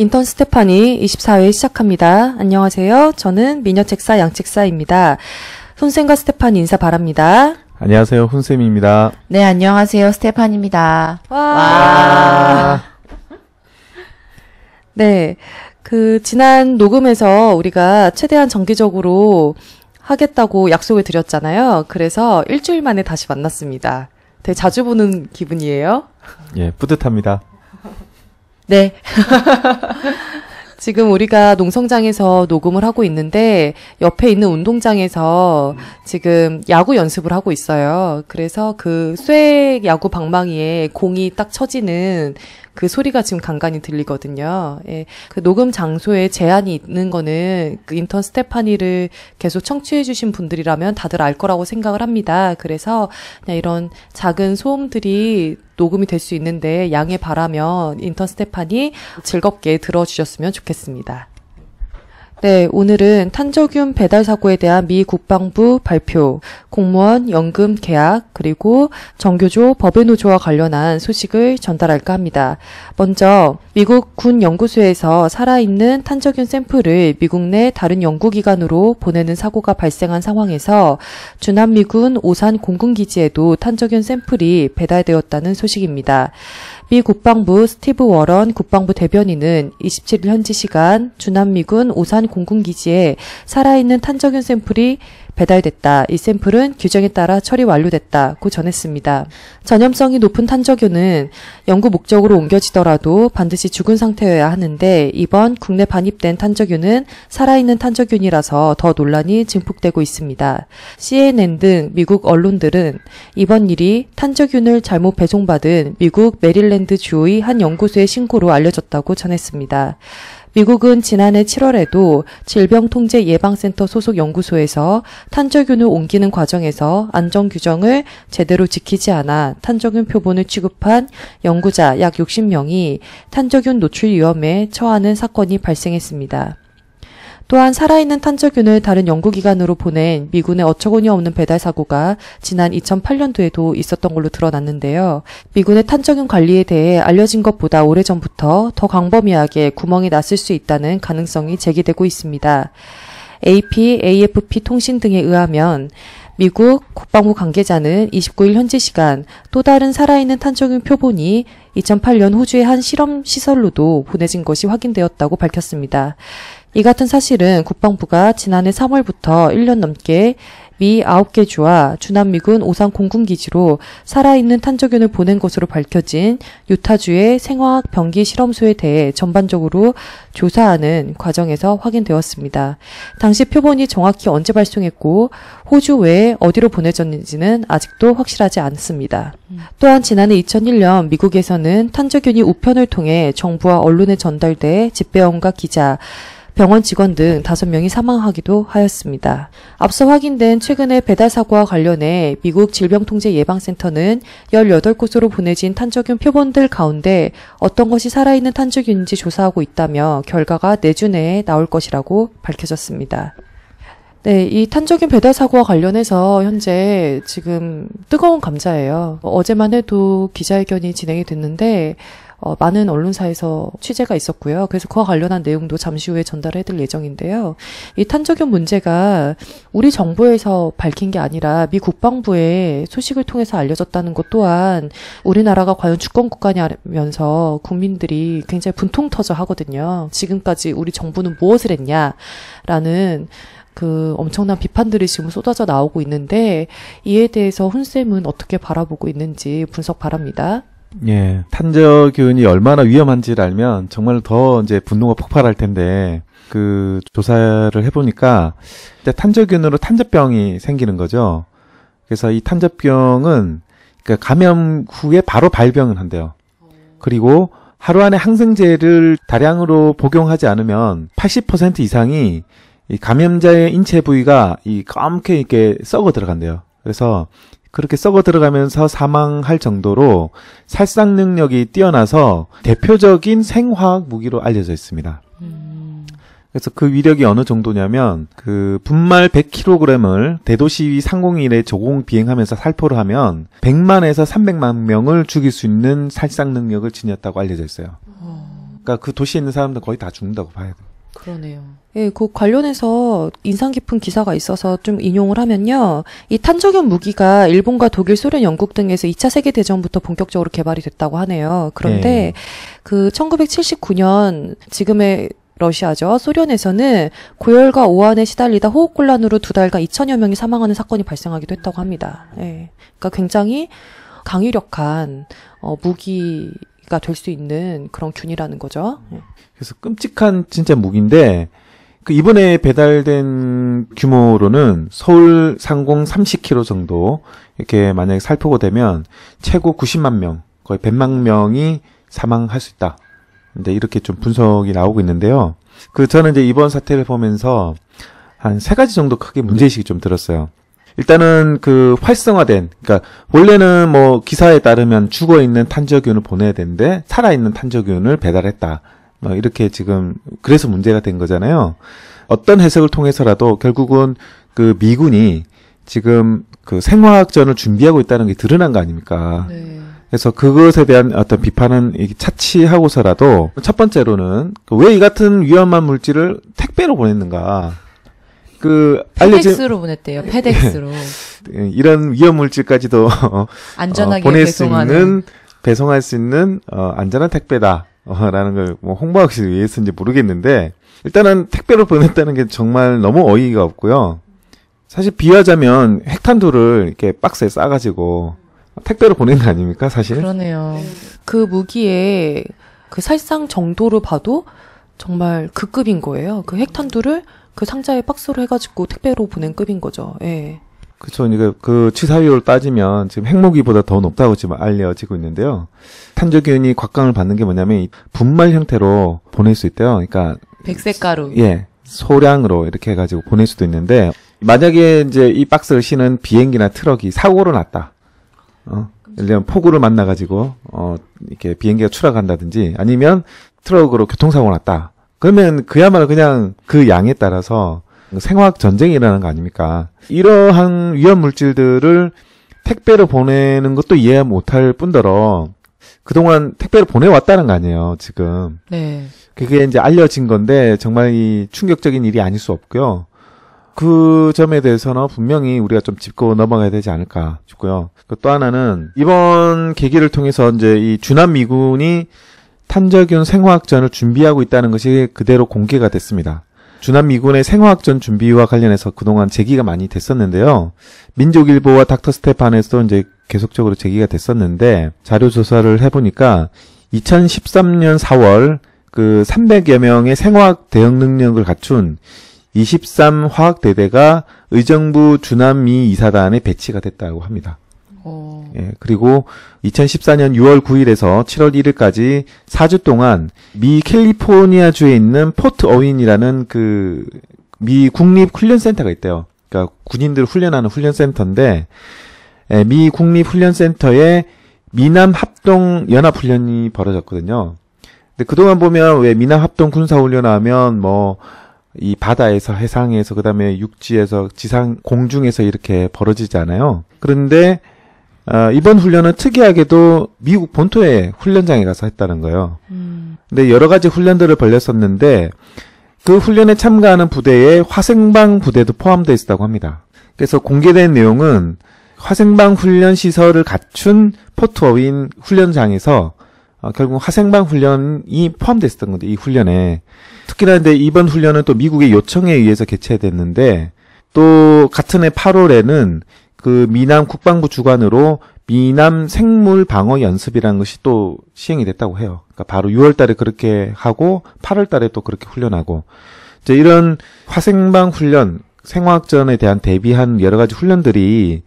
인턴 스테파니 24회 시작합니다. 안녕하세요. 저는 미녀책사 양책사입니다. 손쌤과 스테파니 인사 바랍니다. 안녕하세요. 훈쌤입니다. 네, 안녕하세요. 스테판입니다. 와. 네. 그, 지난 녹음에서 우리가 최대한 정기적으로 하겠다고 약속을 드렸잖아요. 그래서 일주일 만에 다시 만났습니다. 되게 자주 보는 기분이에요. 예, 뿌듯합니다. 네. 지금 우리가 농성장에서 녹음을 하고 있는데 옆에 있는 운동장에서 지금 야구 연습을 하고 있어요. 그래서 그 쇠 야구 방망이에 공이 딱 쳐지는 그 소리가 지금 간간히 들리거든요. 예. 그 녹음 장소에 제한이 있는 거는 그 인턴 스테파니를 계속 청취해 주신 분들이라면 다들 알 거라고 생각을 합니다. 그래서 그냥 이런 작은 소음들이 녹음이 될 수 있는데 양해 바라면 인턴 스테파니 즐겁게 들어주셨으면 좋겠습니다. 네, 오늘은 탄저균 배달 사고에 대한 미 국방부 발표, 공무원 연금 계약, 그리고 정교조 법외노조와 관련한 소식을 전달할까 합니다. 먼저 미국 군 연구소에서 살아있는 탄저균 샘플을 미국 내 다른 연구기관으로 보내는 사고가 발생한 상황에서 주남미군 오산 공군기지에도 탄저균 샘플이 배달되었다는 소식입니다. 미 국방부 스티브 워런 국방부 대변인은 27일 현지 시간 주남미군 오산 공군기지에 살아있는 탄저균 샘플이 배달됐다. 이 샘플은 규정에 따라 처리 완료됐다고 전했습니다. 전염성이 높은 탄저균은 연구 목적으로 옮겨지더라도 반드시 죽은 상태여야 하는데 이번 국내 반입된 탄저균은 살아있는 탄저균이라서 더 논란이 증폭되고 있습니다. CNN 등 미국 언론들은 이번 일이 탄저균을 잘못 배송받은 미국 메릴랜드 주의 한 연구소의 신고로 알려졌다고 전했습니다. 미국은 지난해 7월에도 질병통제예방센터 소속 연구소에서 탄저균을 옮기는 과정에서 안전 규정을 제대로 지키지 않아 탄저균 표본을 취급한 연구자 약 60명이 탄저균 노출 위험에 처하는 사건이 발생했습니다. 또한 살아있는 탄저균을 다른 연구기관으로 보낸 미군의 어처구니 없는 배달 사고가 지난 2008년도에도 있었던 걸로 드러났는데요. 미군의 탄저균 관리에 대해 알려진 것보다 오래전부터 더 광범위하게 구멍이 났을 수 있다는 가능성이 제기되고 있습니다. AP, AFP 통신 등에 의하면 미국 국방부 관계자는 29일 현지 시간 또 다른 살아있는 탄저균 표본이 2008년 호주의 한 실험 시설로도 보내진 것이 확인되었다고 밝혔습니다. 이 같은 사실은 국방부가 지난해 3월부터 1년 넘게 미 9개 주와 주남미군 오산 공군기지로 살아있는 탄저균을 보낸 것으로 밝혀진 유타주의 생화학 병기 실험소에 대해 전반적으로 조사하는 과정에서 확인되었습니다. 당시 표본이 정확히 언제 발송했고 호주 외에 어디로 보내졌는지는 아직도 확실하지 않습니다. 또한 지난해 2001년 미국에서는 탄저균이 우편을 통해 정부와 언론에 전달돼 집배원과 기자, 병원 직원 등 다섯 명이 사망하기도 하였습니다. 앞서 확인된 최근의 배달 사고와 관련해 미국 질병통제예방센터는 18곳으로 보내진 탄저균 표본들 가운데 어떤 것이 살아있는 탄저균인지 조사하고 있다며 결과가 내주 내에 나올 것이라고 밝혀졌습니다. 네, 이 탄저균 배달 사고와 관련해서 현재 지금 뜨거운 감자예요. 어제만 해도 기자회견이 진행이 됐는데 어, 많은 언론사에서 취재가 있었고요. 그래서 그와 관련한 내용도 잠시 후에 전달해드릴 예정인데요. 이 탄저균 문제가 우리 정부에서 밝힌 게 아니라 미 국방부의 소식을 통해서 알려졌다는 것 또한 우리나라가 과연 주권 국가냐면서 국민들이 굉장히 분통 터져 하거든요. 지금까지 우리 정부는 무엇을 했냐라는 그 엄청난 비판들이 지금 쏟아져 나오고 있는데 이에 대해서 훈쌤은 어떻게 바라보고 있는지 분석 바랍니다. 예, 탄저균이 얼마나 위험한지를 알면 정말 더 이제 분노가 폭발할 텐데 그 조사를 해보니까 탄저균으로 탄저병이 생기는 거죠. 그래서 이 탄저병은 그러니까 감염 후에 바로 발병을 한대요. 그리고 하루 안에 항생제를 다량으로 복용하지 않으면 80% 이상이 이 감염자의 인체 부위가 이 검게 이렇게 썩어 들어간대요. 그래서 그렇게 썩어 들어가면서 사망할 정도로 살상 능력이 뛰어나서 대표적인 생화학 무기로 알려져 있습니다. 그래서 그 위력이 어느 정도냐면 그 분말 100kg을 대도시 상공인에 조공 비행하면서 살포를 하면 100만에서 300만 명을 죽일 수 있는 살상 능력을 지녔다고 알려져 있어요. 그러니까 그 도시에 있는 사람들 거의 다 죽는다고 봐야 돼. 그러네요. 예, 그 관련해서 인상 깊은 기사가 있어서 좀 인용을 하면요. 이 탄저균 무기가 일본과 독일, 소련, 영국 등에서 2차 세계 대전부터 본격적으로 개발이 됐다고 하네요. 그런데 네. 그 1979년 지금의 러시아죠. 소련에서는 고열과 오한에 시달리다 호흡곤란으로 두 달간 2천여 명이 사망하는 사건이 발생하기도 했다고 합니다. 예. 그러니까 굉장히 강유력한 어, 무기가 될 수 있는 그런 균이라는 거죠. 예. 그래서 끔찍한 진짜 무기인데 그 이번에 배달된 규모로는 서울 상공 30km 정도 이렇게 만약에 살펴고 되면 최고 90만 명 거의 100만 명이 사망할 수 있다. 근데 이렇게 좀 분석이 나오고 있는데요. 그 저는 이제 이번 사태를 보면서 한 세 가지 정도 크게 문제의식이 좀 들었어요. 일단은 그 활성화된, 그러니까 원래는 뭐 기사에 따르면 죽어 있는 탄저균을 보내야 되는데 살아 있는 탄저균을 배달했다. 뭐 이렇게 지금 그래서 문제가 된 거잖아요. 어떤 해석을 통해서라도 결국은 그 미군이 지금 그 생화학전을 준비하고 있다는 게 드러난 거 아닙니까? 네. 그래서 그것에 대한 어떤 비판은 차치하고서라도 첫 번째로는 그왜이 같은 위험한 물질을 택배로 보냈는가? 그 알려진 페덱스로 보냈대요. 페덱스로. 이런 위험 물질까지도 안전하게 어, 보낼 수 배송하는. 있는 배송할 수 있는 어, 안전한 택배다 라는 걸 뭐 홍보하기 위해서인지 모르겠는데 일단은 택배로 보냈다는 게 정말 너무 어이가 없고요. 사실 비하자면 핵탄두를 이렇게 박스에 싸가지고 택배로 보낸 거 아닙니까 사실? 그러네요. 그 무기의 그 살상 정도를 봐도 정말 그 급인 거예요. 그 핵탄두를 그 상자에 박스로 해가지고 택배로 보낸 급인 거죠. 예. 그렇죠. 이게 그 치사율을 따지면 지금 핵무기보다 더 높다고 지금 알려지고 있는데요. 탄저균이 각광을 받는 게 뭐냐면 이 분말 형태로 보낼 수 있대요. 그러니까 백색 가루. 예, 소량으로 이렇게 해가지고 보낼 수도 있는데, 만약에 이제 이 박스를 싣는 비행기나 트럭이 사고로 났다. 어, 예를 들면 폭우를 만나가지고, 어, 이렇게 비행기가 추락한다든지, 아니면 트럭으로 교통사고 났다. 그러면 그야말로 그냥 그 양에 따라서 생화학 전쟁이 일어나는 거 아닙니까? 이러한 위험 물질들을 택배로 보내는 것도 이해 못할 뿐더러, 그동안 택배로 보내왔다는 거 아니에요, 지금. 네. 그게 이제 알려진 건데 정말 이 충격적인 일이 아닐 수 없고요. 그 점에 대해서는 분명히 우리가 좀 짚고 넘어가야 되지 않을까 싶고요. 그또 하나는 이번 계기를 통해서 이제 이 주남 미군이 탄저균 생화학전을 준비하고 있다는 것이 그대로 공개가 됐습니다. 주남 미군의 생화학전 준비와 관련해서 그동안 제기가 많이 됐었는데요. 민족일보와 닥터 스테판에서도 이제 계속적으로 제기가 됐었는데 자료 조사를 해보니까 2013년 4월 그 300여 명의 생화학 대응 능력을 갖춘 23 화학대대가 의정부 주한미 2사단에 배치가 됐다고 합니다. 어, 예, 그리고 2014년 6월 9일에서 7월 1일까지 4주 동안 미 캘리포니아주에 있는 포트 어윈이라는 그 미 국립 훈련센터가 있대요. 그러니까 군인들 훈련하는 훈련센터인데 예, 미 국립 훈련센터에 미남 합동 연합 훈련이 벌어졌거든요. 근데 그동안 보면 왜 미남 합동 군사 훈련하면 뭐 이 바다에서 해상에서 그다음에 육지에서 지상 공중에서 이렇게 벌어지잖아요. 그런데 어, 이번 훈련은 특이하게도 미국 본토의 훈련장에 가서 했다는 거예요. 음, 근데 여러 가지 훈련들을 벌렸었는데 그 훈련에 참가하는 부대에 화생방 부대도 포함되어 있었다고 합니다. 그래서 공개된 내용은 화생방 훈련 시설을 갖춘 포트 어윈 훈련장에서 어, 결국 화생방 훈련이 포함됐었던 건데 이 훈련에 특히나 근데 이번 훈련은 또 미국의 요청에 의해서 개최됐는데 또 같은 해 8월에는 그 미남 국방부 주관으로 미남 생물 방어 연습이라는 것이 또 시행이 됐다고 해요. 그러니까 바로 6월 달에 그렇게 하고 8월 달에 또 그렇게 훈련하고 이제 이런 화생방 훈련, 생화학전에 대한 대비한 여러 가지 훈련들이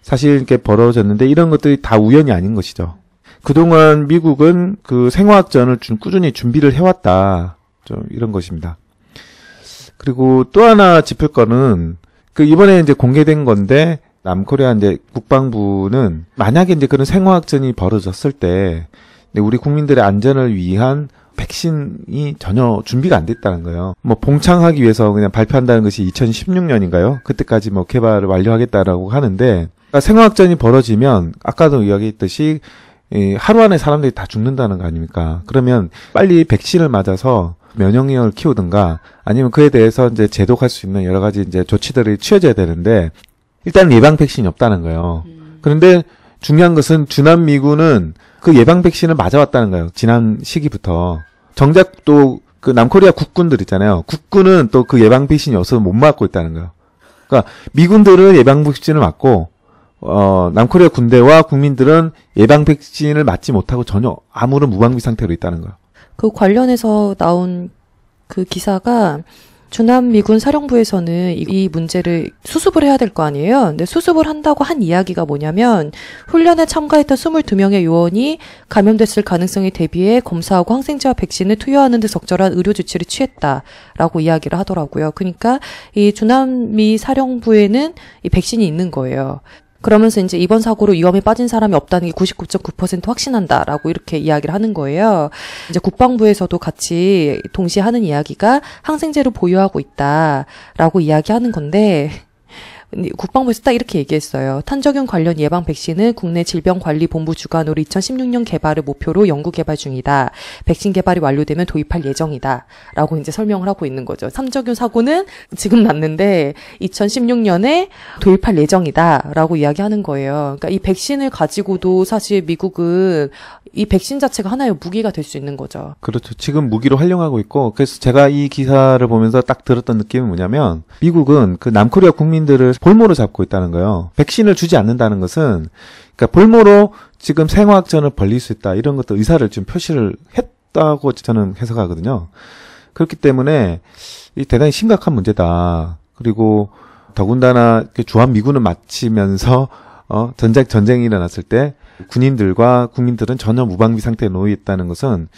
사실 이렇게 벌어졌는데 이런 것들이 다 우연이 아닌 것이죠. 그동안 미국은 그 생화학전을 준 꾸준히 준비를 해왔다. 좀 이런 것입니다. 그리고 또 하나 짚을 거는 그 이번에 이제 공개된 건데 남코리아 이제 국방부는 만약에 이제 그런 생화학전이 벌어졌을 때 우리 국민들의 안전을 위한 백신이 전혀 준비가 안 됐다는 거예요. 뭐 봉창하기 위해서 그냥 발표한다는 것이 2016년인가요? 그때까지 뭐 개발을 완료하겠다라고 하는데 그러니까 생화학전이 벌어지면 아까도 이야기했듯이 이 하루 안에 사람들이 다 죽는다는 거 아닙니까? 그러면 빨리 백신을 맞아서 면역력을 키우든가 아니면 그에 대해서 이제 제독할 수 있는 여러 가지 이제 조치들이 취해져야 되는데 일단 예방 백신이 없다는 거예요. 그런데 중요한 것은 주남 미군은 그 예방 백신을 맞아왔다는 거예요. 지난 시기부터 정작 또 그 남코리아 국군들 있잖아요. 국군은 또 그 예방 백신이 없어서 못 맞고 있다는 거예요. 그러니까 미군들은 예방 백신을 맞고 어, 남코리아 군대와 국민들은 예방 백신을 맞지 못하고 전혀 아무런 무방비 상태로 있다는 거예요. 그 관련해서 나온 그 기사가 주남 미군 사령부에서는 이, 이 문제를 수습을 해야 될 거 아니에요. 근데 수습을 한다고 한 이야기가 뭐냐면 훈련에 참가했던 22명의 요원이 감염됐을 가능성에 대비해 검사하고 항생제와 백신을 투여하는 데 적절한 의료 조치를 취했다라고 이야기를 하더라고요. 그러니까 이 주남미 사령부에는 이 백신이 있는 거예요. 그러면서 이제 이번 사고로 위험에 빠진 사람이 없다는 게 99.9% 확신한다라고 이렇게 이야기를 하는 거예요. 이제 국방부에서도 같이 동시에 하는 이야기가 항생제를 보유하고 있다라고 이야기하는 건데 국방부에서 딱 이렇게 얘기했어요. 탄저균 관련 예방 백신은 국내 질병관리본부 주관으로 2016년 개발을 목표로 연구 개발 중이다. 백신 개발이 완료되면 도입할 예정이다. 라고 이제 설명을 하고 있는 거죠. 삼저균 사고는 지금 났는데 2016년에 도입할 예정이다. 라고 이야기하는 거예요. 그러니까 이 백신을 가지고도 사실 미국은 이 백신 자체가 하나의 무기가 될 수 있는 거죠. 그렇죠. 지금 무기로 활용하고 있고, 그래서 제가 이 기사를 보면서 딱 들었던 느낌은 뭐냐면, 미국은 그 남코리아 국민들을 볼모로 잡고 있다는 거예요. 백신을 주지 않는다는 것은, 그러니까 볼모로 지금 생화학전을 벌릴 수 있다, 이런 것도 의사를 좀 표시를 했다고 저는 해석하거든요. 그렇기 때문에, 이 대단히 심각한 문제다. 그리고, 더군다나, 주한 미군을 마치면서, 어, 전쟁, 전쟁이 일어났을 때, 군인들과 국민들은 전혀 무방비 상태에 놓여 있다는 것은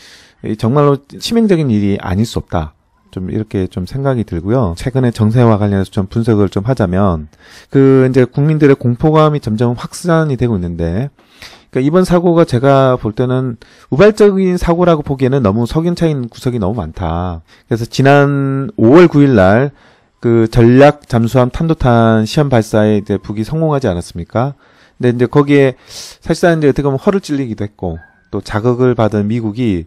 정말로 치명적인 일이 아닐 수 없다. 좀 이렇게 좀 생각이 들고요. 최근에 정세와 관련해서 좀 분석을 좀 하자면 그 이제 국민들의 공포감이 점점 확산이 되고 있는데 그러니까 이번 사고가 제가 볼 때는 우발적인 사고라고 보기에는 너무 석연차인 구석이 너무 많다. 그래서 지난 5월 9일 날 그 전략 잠수함 탄도탄 시험 발사에 이제 북이 성공하지 않았습니까? 근데 이제 거기에 사실상 이제 어떻게 보면 허를 찔리기도 했고 또 자극을 받은 미국이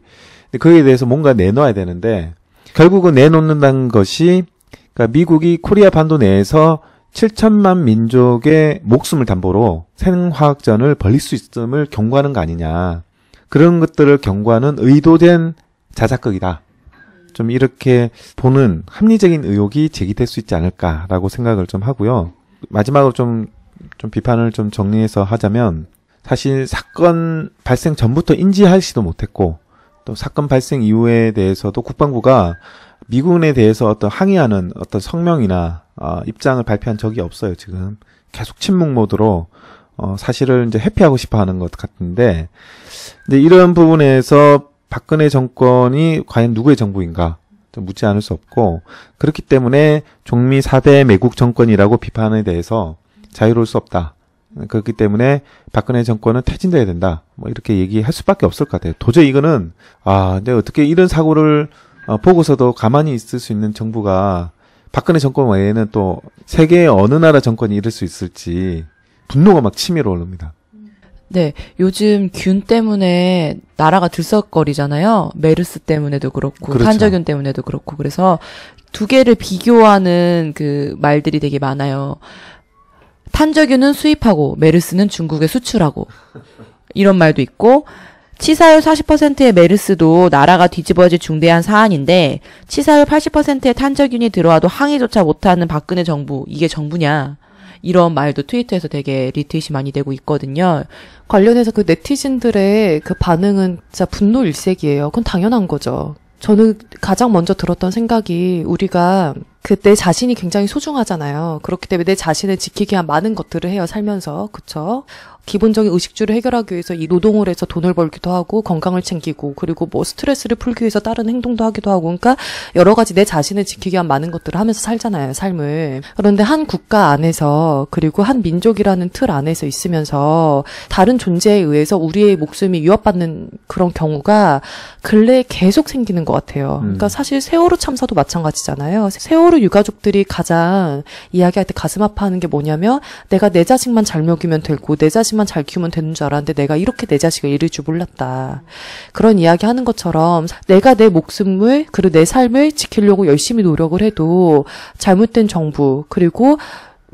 거기에 대해서 뭔가 내놓아야 되는데 결국은 내놓는다는 것이 그러니까 미국이 코리아 반도 내에서 7천만 민족의 목숨을 담보로 생화학전을 벌릴 수 있음을 경고하는 거 아니냐. 그런 것들을 경고하는 의도된 자작극이다. 좀 이렇게 보는 합리적인 의혹이 제기될 수 있지 않을까라고 생각을 좀 하고요. 마지막으로 좀, 좀 비판을 좀 정리해서 하자면 사실 사건 발생 전부터 인지하지도 못했고 또 사건 발생 이후에 대해서도 국방부가 미군에 대해서 어떤 항의하는 어떤 성명이나 어, 입장을 발표한 적이 없어요. 지금 계속 침묵 모드로 어, 사실을 이제 회피하고 싶어하는 것 같은데, 근데 이런 부분에서 박근혜 정권이 과연 누구의 정부인가 좀 묻지 않을 수 없고 그렇기 때문에 종미 4대 매국 정권이라고 비판에 대해서 자유로울 수 없다. 그렇기 때문에 박근혜 정권은 퇴진돼야 된다. 뭐 이렇게 얘기할 수밖에 없을 것 같아요. 도저히 이거는 아, 근데 어떻게 이런 사고를 어, 보고서도 가만히 있을 수 있는 정부가 박근혜 정권 외에는 또 세계의 어느 나라 정권이 이럴 수 있을지 분노가 막 치밀어 오릅니다. 네, 요즘 균 때문에 나라가 들썩거리잖아요. 메르스 때문에도 그렇고, 그렇죠. 탄저균 때문에도 그렇고, 그래서 두 개를 비교하는 그 말들이 되게 많아요. 탄저균은 수입하고, 메르스는 중국에 수출하고, 이런 말도 있고, 치사율 40%의 메르스도 나라가 뒤집어질 중대한 사안인데, 치사율 80%의 탄저균이 들어와도 항의조차 못하는 박근혜 정부, 이게 정부냐. 이런 말도 트위터에서 되게 리트윗이 많이 되고 있거든요. 관련해서 그 네티즌들의 그 반응은 진짜 분노 일색이에요. 그건 당연한 거죠. 저는 가장 먼저 들었던 생각이 우리가 그때 자신이 굉장히 소중하잖아요. 그렇기 때문에 내 자신을 지키기 위한 많은 것들을 해요, 살면서. 그쵸? 기본적인 의식주를 해결하기 위해서 이 노동을 해서 돈을 벌기도 하고 건강을 챙기고 그리고 뭐 스트레스를 풀기 위해서 다른 행동도 하기도 하고 그러니까 여러 가지 내 자신을 지키기 위한 많은 것들을 하면서 살잖아요, 삶을. 그런데 한 국가 안에서 그리고 한 민족이라는 틀 안에서 있으면서 다른 존재에 의해서 우리의 목숨이 위협받는 그런 경우가 근래에 계속 생기는 것 같아요. 그러니까 음. 사실 세월호 참사도 마찬가지잖아요. 세월호 유가족들이 가장 이야기할 때 가슴 아파하는 게 뭐냐면 내가 내 자식만 잘 먹이면 되고 내 자식 자식만 잘 키우면 되는 줄 알았는데 내가 이렇게 내 자식을 잃을 줄 몰랐다. 그런 이야기 하는 것처럼 내가 내 목숨을 그리고 내 삶을 지키려고 열심히 노력을 해도 잘못된 정부 그리고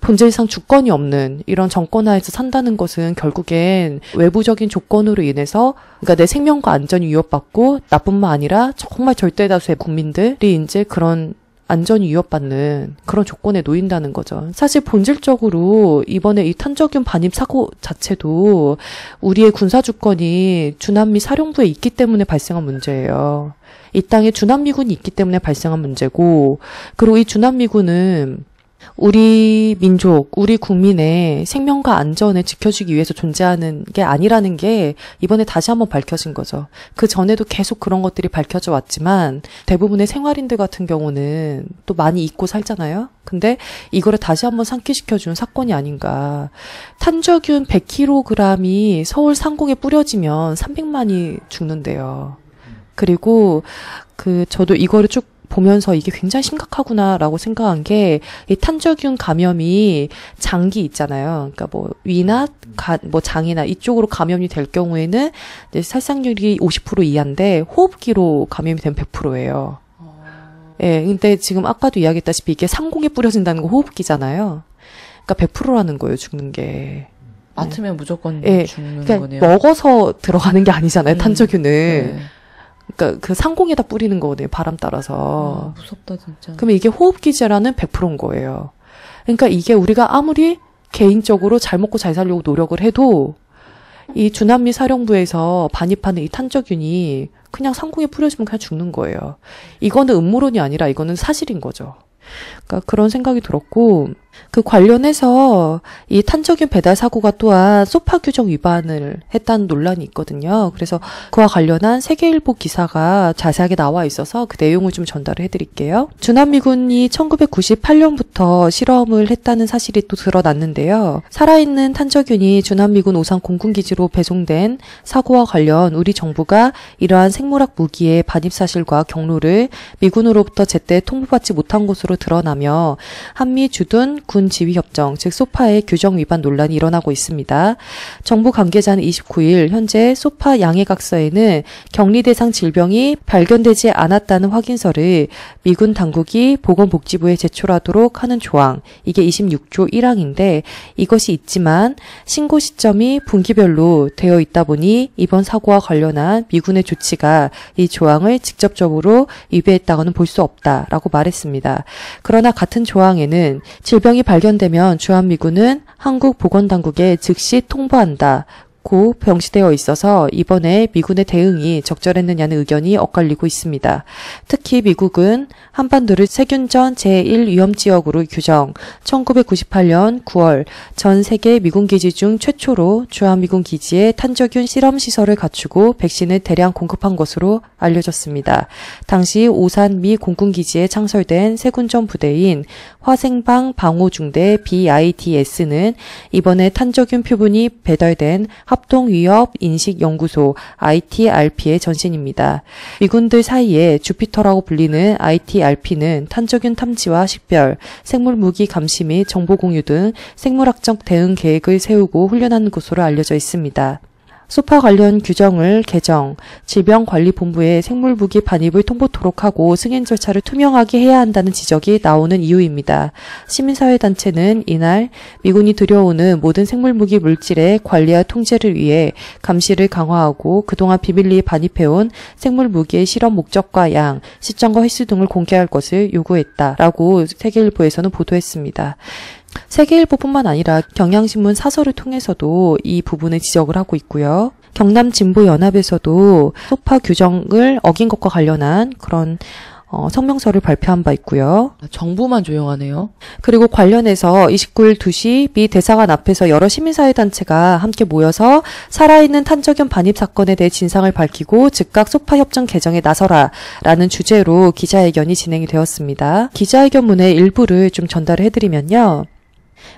본질상 주권이 없는 이런 정권 하에서 산다는 것은 결국엔 외부적인 조건으로 인해서 그러니까 내 생명과 안전이 위협받고 나뿐만 아니라 정말 절대 다수의 국민들이 이제 그런 안전이 위협받는 그런 조건에 놓인다는 거죠. 사실 본질적으로 이번에 이 탄저균 반입 사고 자체도 우리의 군사 주권이 주남미 사령부에 있기 때문에 발생한 문제예요. 이 땅에 주남미군이 있기 때문에 발생한 문제고, 그리고 이 주남미군은 우리 민족, 우리 국민의 생명과 안전을 지켜주기 위해서 존재하는 게 아니라는 게 이번에 다시 한번 밝혀진 거죠. 그 전에도 계속 그런 것들이 밝혀져 왔지만 대부분의 생활인들 같은 경우는 또 많이 잊고 살잖아요. 근데 이거를 다시 한번 상기시켜준 사건이 아닌가. 탄저균 100kg이 서울 상공에 뿌려지면 300만이 죽는데요. 그리고 그 저도 이거를 쭉 보면서 이게 굉장히 심각하구나라고 생각한 게 이 탄저균 감염이 장기 있잖아요. 그러니까 뭐 위나 가, 뭐 장이나 이쪽으로 감염이 될 경우에는 이제 살상률이 50% 이하인데 호흡기로 감염이 되면 100%예요. 예, 근데 지금 아까도 이야기했다시피 이게 상공에 뿌려진다는 거 호흡기잖아요. 그러니까 100%라는 거예요, 죽는 게. 맡으면 무조건 예, 죽는 그러니까 거네요. 먹어서 들어가는 게 아니잖아요, 음, 탄저균은. 네. 그러니까 그 상공에다 뿌리는 거거든요, 바람 아, 따라서. 무섭다 진짜. 그러면 이게 호흡 기제라는 100%인 거예요. 그러니까 이게 우리가 아무리 개인적으로 잘 먹고 잘 살려고 노력을 해도 이 주남미 사령부에서 반입하는 이 탄저균이 그냥 상공에 뿌려지면 그냥 죽는 거예요. 이거는 음모론이 아니라 이거는 사실인 거죠. 그러니까 그런 생각이 들었고 그 관련해서 이 탄저균 배달 사고가 또한 소파 규정 위반을 했다는 논란이 있거든요. 그래서 그와 관련한 세계일보 기사가 자세하게 나와 있어서 그 내용을 좀 전달을 해드릴게요. 주남미군이 1998년부터 실험을 했다는 사실이 또 드러났는데요. 살아있는 탄저균이 주남미군 오산 공군기지로 배송된 사고와 관련 우리 정부가 이러한 생물학 무기의 반입 사실과 경로를 미군으로부터 제때 통보받지 못한 것으로 드러나며 한미 주둔 군 지휘 협정 즉 소파의 규정 위반 논란이 일어나고 있습니다. 정부 관계자는 29일 현재 소파 양해각서에는 격리 대상 질병이 발견되지 않았다는 확인서를 미군 당국이 보건복지부에 제출하도록 하는 조항 이게 26조 1항인데 이것이 있지만 신고 시점이 분기별로 되어 있다 보니 이번 사고와 관련한 미군의 조치가 이 조항을 직접적으로 위배했다고는 볼 수 없다라고 말했습니다. 그러나 같은 조항에는 질병이 발견되면 주한미군은 한국 보건당국에 즉시 통보한다. 고 병시되어 있어서 이번에 미군의 대응이 적절했느냐는 의견이 엇갈리고 있습니다. 특히 미국은 한반도를 세균전 제1위험지역으로 규정, 1998년 9월 전 세계 미군 기지 중 최초로 주한미군 기지에 탄저균 실험 시설을 갖추고 백신을 대량 공급한 것으로 알려졌습니다. 당시 오산 미 공군 기지에 창설된 세군전 부대인 화생방 방호중대 BIDS는 이번에 탄저균 표본이 배달된 합 동위협 인식연구소 ITRP의 전신입니다. 미군들 사이에 주피터라고 불리는 ITRP는 탄저균 탐지와 식별, 생물 무기 감시 및 정보 공유 등 생물학적 대응 계획을 세우고 훈련하는 곳으로 알려져 있습니다. 소파 관련 규정을 개정, 질병관리본부에 생물무기 반입을 통보토록 하고 승인 절차를 투명하게 해야 한다는 지적이 나오는 이유입니다. 시민사회단체는 이날 미군이 들여오는 모든 생물무기 물질의 관리와 통제를 위해 감시를 강화하고 그동안 비밀리에 반입해온 생물무기의 실험 목적과 양, 시점과 횟수 등을 공개할 것을 요구했다라고 세계일보에서는 보도했습니다. 세계일보뿐만 아니라 경향신문 사설을 통해서도 이 부분을 지적을 하고 있고요. 경남 진보 연합에서도 소파 규정을 어긴 것과 관련한 그런 어, 성명서를 발표한 바 있고요. 아, 정부만 조용하네요. 그리고 관련해서 29일 2시 미 대사관 앞에서 여러 시민사회단체가 함께 모여서 살아있는 탄저균 반입 사건에 대해 진상을 밝히고 즉각 소파 협정 개정에 나서라 라는 주제로 기자회견이 진행이 되었습니다. 기자회견문의 일부를 좀 전달을 해드리면요.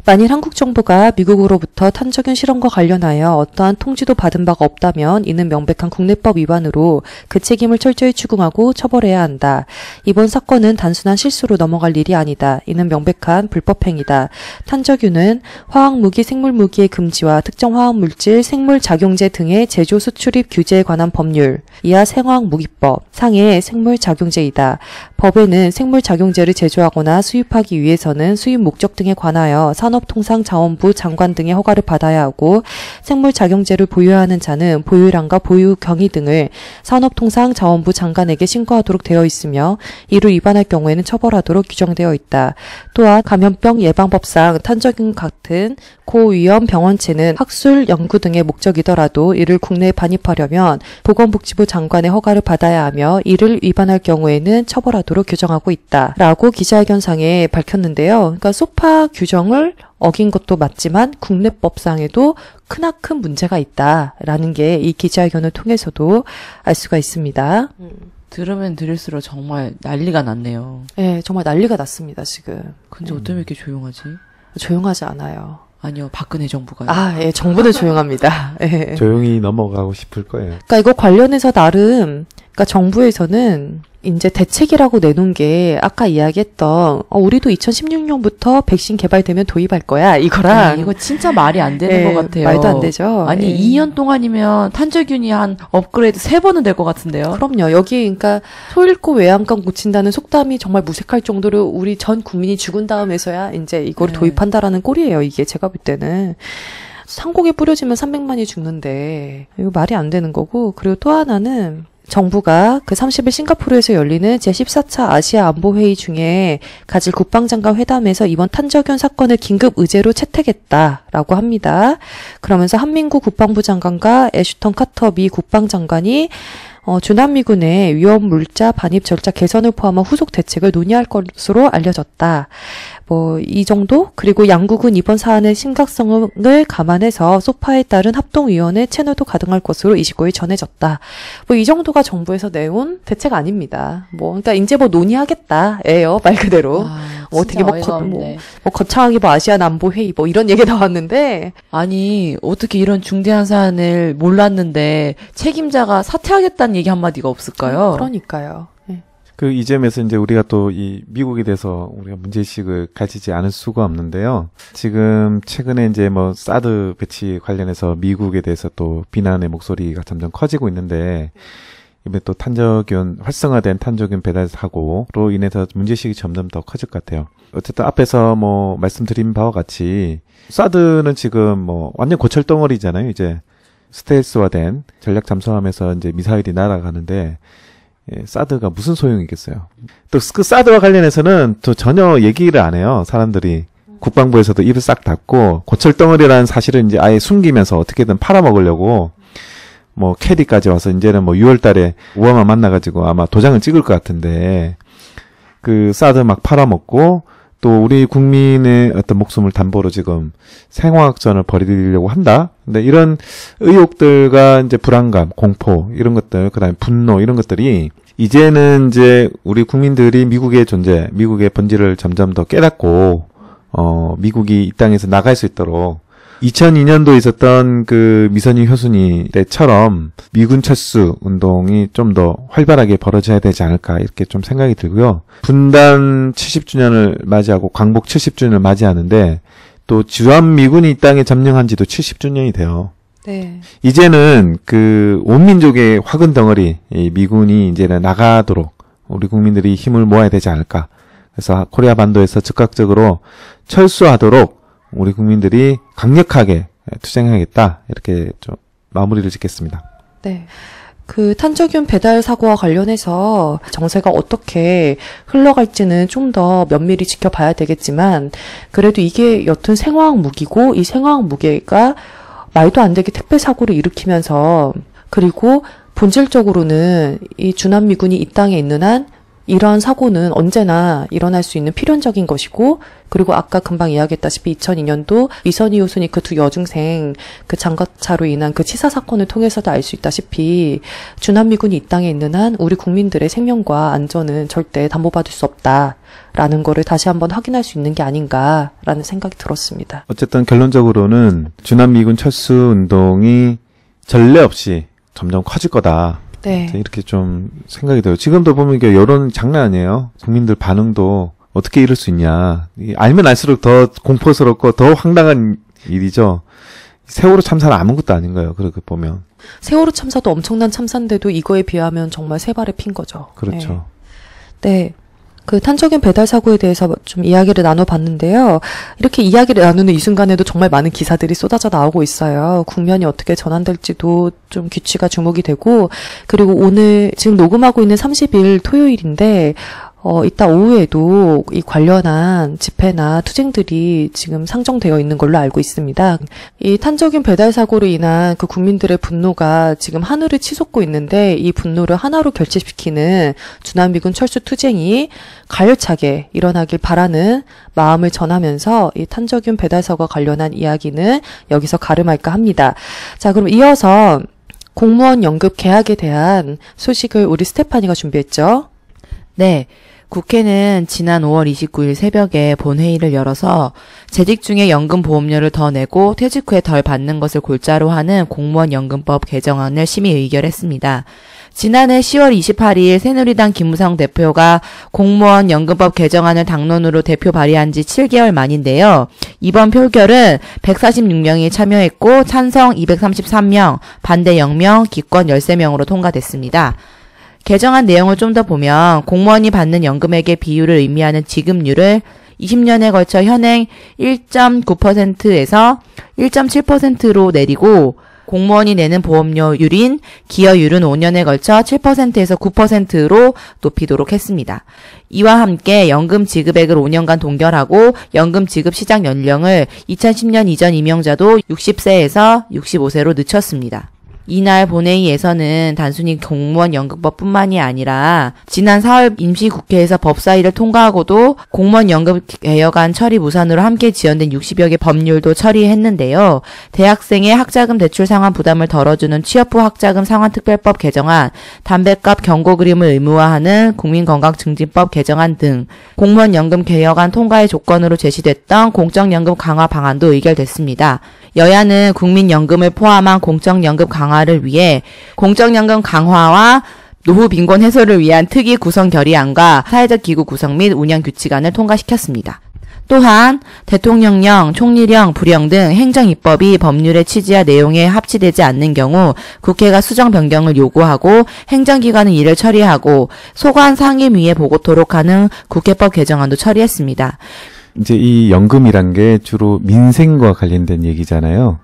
만일 한국 정부가 미국으로부터 탄저균 실험과 관련하여 어떠한 통지도 받은 바가 없다면 이는 명백한 국내법 위반으로 그 책임을 철저히 추궁하고 처벌해야 한다. 이번 사건은 단순한 실수로 넘어갈 일이 아니다. 이는 명백한 불법행위다. 탄저균은 화학무기, 생물무기의 금지와 특정 화학물질, 생물 작용제 등의 제조 수출입 규제에 관한 법률, 이하 생화학무기법, 상해 생물 작용제이다. 법에는 생물작용제를 제조하거나 수입하기 위해서는 수입 목적 등에 관하여 산업통상자원부 장관 등의 허가를 받아야 하고 생물작용제를 보유하는 자는 보유량과 보유 경위 등을 산업통상자원부 장관에게 신고하도록 되어 있으며 이를 위반할 경우에는 처벌하도록 규정되어 있다. 또한 감염병 예방법상 탄저균 같은 고위험 병원체는 학술 연구 등의 목적이더라도 이를 국내에 반입하려면 보건복지부 장관의 허가를 받아야 하며 이를 위반할 경우에는 처벌하도록 규정하고 있다. 라고 기자회견상에 밝혔는데요. 그러니까 소파 규정을 어긴 것도 맞지만 국내법상에도 크나큰 문제가 있다라는 게 이 기자회견을 통해서도 알 수가 있습니다. 들으면 들을수록 정말 난리가 났네요. 네, 정말 난리가 났습니다, 지금. 근데 어쩜 이렇게 조용하지? 조용하지 않아요. 아니요, 박근혜 정부가. 아, 예, 정부는 조용합니다. 예. 조용히 넘어가고 싶을 거예요. 그러니까 이거 관련해서 나름 그러니까 정부에서는 이제 대책이라고 내놓은 게 아까 이야기했던 어, 우리도 2016년부터 백신 개발되면 도입할 거야 이거랑 아니, 이거 진짜 말이 안 되는 예, 것 같아요. 말도 안 되죠. 아니, 예. 2년 동안이면 탄저균이 한 업그레이드 3 번은 될 것 같은데요. 그럼요. 여기 그러니까 소 잃고 외양간 고친다는 속담이 정말 무색할 정도로 우리 전 국민이 죽은 다음에서야 이제 이걸 네. 도입한다라는 꼴이에요. 이게 제가 볼 때는 상공에 뿌려지면 300만이 죽는데 이거 말이 안 되는 거고 그리고 또 하나는 정부가 그 30일 싱가포르에서 열리는 제14차 아시아 안보회의 중에 가질 국방장관 회담에서 이번 탄저균 사건을 긴급 의제로 채택했다라고 합니다. 그러면서 한민구 국방부 장관과 애슈턴 카터 미 국방장관이 어, 주남미군의 위험 물자 반입 절차 개선을 포함한 후속 대책을 논의할 것으로 알려졌다. 뭐, 이 정도? 그리고 양국은 이번 사안의 심각성을 감안해서 소파에 따른 합동위원회 채널도 가동할 것으로 29일 전해졌다. 뭐, 이 정도가 정부에서 내온 대책 아닙니다. 뭐, 그러니까 이제 뭐 논의하겠다. 예요, 말 그대로. 아, 어떻게 뭐 어이가 거- 뭐. 없네. 뭐, 거창하게 뭐 아시아 남보 회의 뭐 이런 얘기 나왔는데, 아니, 어떻게 이런 중대한 사안을 몰랐는데 책임자가 사퇴하겠다는 얘기 한 마디가 없을까요? 그러니까요. 예. 그이 점에서 이제 우리가 또 이 미국에 대해서 우리가 문제의식을 가지지 않을 수가 없는데요. 지금 최근에 이제 뭐 사드 배치 관련해서 미국에 대해서 또 비난의 목소리가 점점 커지고 있는데 이번에 또 탄저균 활성화된 탄저균 배달 사고로 인해서 문제의식이 점점 더 커질 것 같아요. 어쨌든 앞에서 뭐 말씀드린 바와 같이 사드는 지금 뭐 완전 고철 덩어리잖아요. 이제 스텔스화된 전략 잠수함에서 이제 미사일이 날아가는데 예, 사드가 무슨 소용이겠어요. 또 그 사드와 관련해서는 또 전혀 얘기를 안 해요. 사람들이 국방부에서도 입을 싹 닫고 고철 덩어리라는 사실을 이제 아예 숨기면서 어떻게든 팔아먹으려고 뭐 캐디까지 와서 이제는 뭐 6월달에 오바마 만나가지고 아마 도장을 찍을 것 같은데 그 사드 막 팔아먹고 또 우리 국민의 어떤 목숨을 담보로 지금 생화학전을 벌이려고 한다. 근데 이런 의혹들과 이제 불안감, 공포 이런 것들, 그다음에 분노 이런 것들이 이제는 이제 우리 국민들이 미국의 존재, 미국의 본질을 점점 더 깨닫고 어 미국이 이 땅에서 나갈 수 있도록 2002년도 있었던 그 미선이 효순이 때처럼 미군 철수 운동이 좀 더 활발하게 벌어져야 되지 않을까 이렇게 좀 생각이 들고요. 분단 70주년을 맞이하고 광복 70주년을 맞이하는데 또 주한 미군이 이 땅에 점령한 지도 70주년이 돼요. 네. 이제는 그 온 민족의 화근 덩어리 이 미군이 이제는 나가도록 우리 국민들이 힘을 모아야 되지 않을까. 그래서 코리아 반도에서 즉각적으로 철수하도록 우리 국민들이 강력하게 투쟁하겠다 이렇게 좀 마무리를 짓겠습니다. 네. 그 탄저균 배달 사고와 관련해서 정세가 어떻게 흘러갈지는 좀 더 면밀히 지켜봐야 되겠지만 그래도 이게 여튼 생화학 무기고 이 생화학 무기가 말도 안 되게 택배 사고를 일으키면서 그리고 본질적으로는 이 주남미군이 이 땅에 있는 한 이러한 사고는 언제나 일어날 수 있는 필연적인 것이고, 그리고 아까 금방 이야기했다시피 2002년도 이선희 우순이 그 두 여중생 그 장거차로 인한 그 치사 사건을 통해서도 알 수 있다시피 주난미군이 이 땅에 있는 한 우리 국민들의 생명과 안전은 절대 담보받을 수 없다라는 거를 다시 한번 확인할 수 있는 게 아닌가라는 생각이 들었습니다. 어쨌든 결론적으로는 주남미군 철수 운동이 전례 없이 점점 커질 거다. 네. 이렇게 좀 생각이 들어요. 지금도 보면 이게 여론 장난 아니에요. 국민들 반응도 어떻게 이럴 수 있냐. 이 알면 알수록 더 공포스럽고 더 황당한 일이죠. 세월호 참사는 아무것도 아닌 거예요. 그렇게 보면. 세월호 참사도 엄청난 참사인데도 이거에 비하면 정말 세 발의 핀 거죠. 그렇죠. 네. 네. 그 탄저균 배달 사고에 대해서 좀 이야기를 나눠봤는데요. 이렇게 이야기를 나누는 이 순간에도 정말 많은 기사들이 쏟아져 나오고 있어요. 국면이 어떻게 전환될지도 좀 귀치가 주목이 되고, 그리고 오늘 지금 녹음하고 있는 30일 토요일인데, 어, 이따 오후에도 이 관련한 집회나 투쟁들이 지금 상정되어 있는 걸로 알고 있습니다. 이 탄저균 배달 사고로 인한 그 국민들의 분노가 지금 하늘을 치솟고 있는데 이 분노를 하나로 결집시키는 주남미군 철수 투쟁이 가열차게 일어나길 바라는 마음을 전하면서 이 탄저균 배달 사고와 관련한 이야기는 여기서 가름할까 합니다. 자, 그럼 이어서 공무원 연금 계약에 대한 소식을 우리 스테파니가 준비했죠. 네. 국회는 지난 5월 29일 새벽에 본회의를 열어서 재직 중에 연금 보험료를 더 내고 퇴직 후에 덜 받는 것을 골자로 하는 공무원 연금법 개정안을 심의 의결했습니다. 지난해 10월 28일 새누리당 김무성 대표가 공무원 연금법 개정안을 당론으로 대표 발의한 지 7개월 만인데요. 이번 표결은 146명이 참여했고 찬성 233명, 반대 0명, 기권 13명으로 통과됐습니다. 개정안 내용을 좀 더 보면 공무원이 받는 연금액의 비율을 의미하는 지급률을 20년에 걸쳐 현행 1.9%에서 1.7%로 내리고 공무원이 내는 보험료율인 기여율은 5년에 걸쳐 7%에서 9%로 높이도록 했습니다. 이와 함께 연금 지급액을 5년간 동결하고 연금 지급 시작 연령을 2010년 이전 임용자도 60세에서 65세로 늦췄습니다. 이날 본회의에서는 단순히 공무원 연금법뿐만이 아니라 지난 4월 임시국회에서 법사위를 통과하고도 공무원 연금 개혁안 처리 무산으로 함께 지연된 60여 개 법률도 처리했는데요. 대학생의 학자금 대출 상환 부담을 덜어주는 취업부 학자금 상환특별법 개정안, 담배값 경고 그림을 의무화하는 국민건강증진법 개정안 등 공무원 연금 개혁안 통과의 조건으로 제시됐던 공적연금 강화 방안도 의결됐습니다. 여야는 국민연금을 포함한 공적연금 강화 를 위해 공적연금 강화와 노후 빈곤 해소를 위한 특위 구성 결의안과 사회적 기구 구성 및 운영 규칙안을 통과시켰습니다. 또한 대통령령, 총리령, 부령 등 행정 입법이 법률의 취지와 내용에 합치되지 않는 경우 국회가 수정 변경을 요구하고 행정기관은 이를 처리하고 소관 상임위에 보고토록 하는 국회법 개정안도 처리했습니다. 이제 이 연금이란 게 주로 민생과 관련된 얘기잖아요.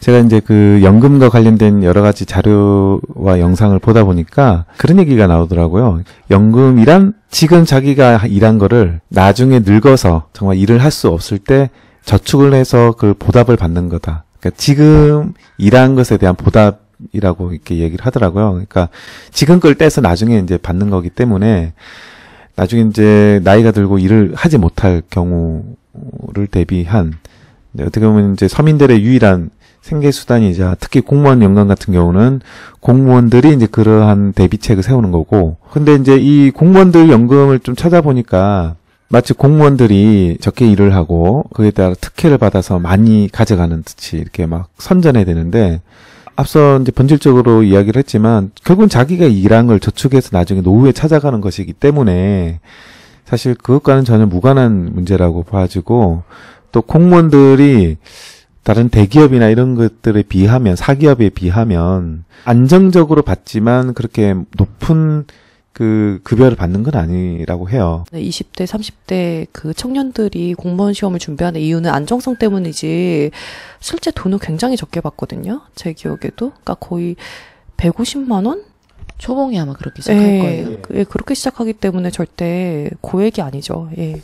제가 이제 그 연금과 관련된 여러 가지 자료와 영상을 보다 보니까 그런 얘기가 나오더라고요. 연금이란 지금 자기가 일한 거를 나중에 늙어서 정말 일을 할 수 없을 때 저축을 해서 그 보답을 받는 거다. 그러니까 지금 일한 것에 대한 보답 이라고 이렇게 얘기를 하더라고요. 그러니까 지금 걸 떼서 나중에 이제 받는 거기 때문에 나중에 이제 나이가 들고 일을 하지 못할 경우를 대비한 어떻게 보면 이제 서민들의 유일한 생계 수단이자 특히 공무원 연금 같은 경우는 공무원들이 이제 그러한 대비책을 세우는 거고 근데 이제 이 공무원들 연금을 좀 찾아보니까 마치 공무원들이 적게 일을 하고 그에 따라 특혜를 받아서 많이 가져가는 듯이 이렇게 막 선전해야 되는데 앞서 이제 본질적으로 이야기를 했지만 결국은 자기가 일한 걸 저축해서 나중에 노후에 찾아가는 것이기 때문에 사실 그것과는 전혀 무관한 문제라고 봐지고 또 공무원들이 다른 대기업이나 이런 것들에 비하면 사기업에 비하면 안정적으로 받지만 그렇게 높은 그 급여를 받는 건 아니라고 해요. 네, 20대, 30대 그 청년들이 공무원 시험을 준비하는 이유는 안정성 때문이지 실제 돈은 굉장히 적게 받거든요. 제 기억에도. 그러니까 거의 150만 원? 초봉이 아마 그렇게 시작할 예, 거예요. 그- 예, 그렇게 시작하기 때문에 절대 고액이 아니죠. 예.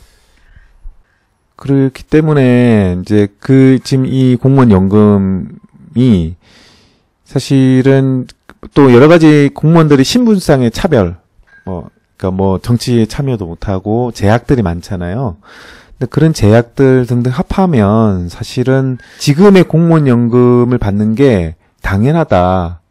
그렇기 때문에 이제 그 지금 이 공무원 연금이 사실은 또 여러 가지 공무원들이 신분상의 차별 뭐 그러니까 뭐 정치에 참여도 못하고 제약들이 많잖아요. 근데 그런 제약들 등등 합하면 사실은 지금의 공무원 연금을 받는 게 당연하다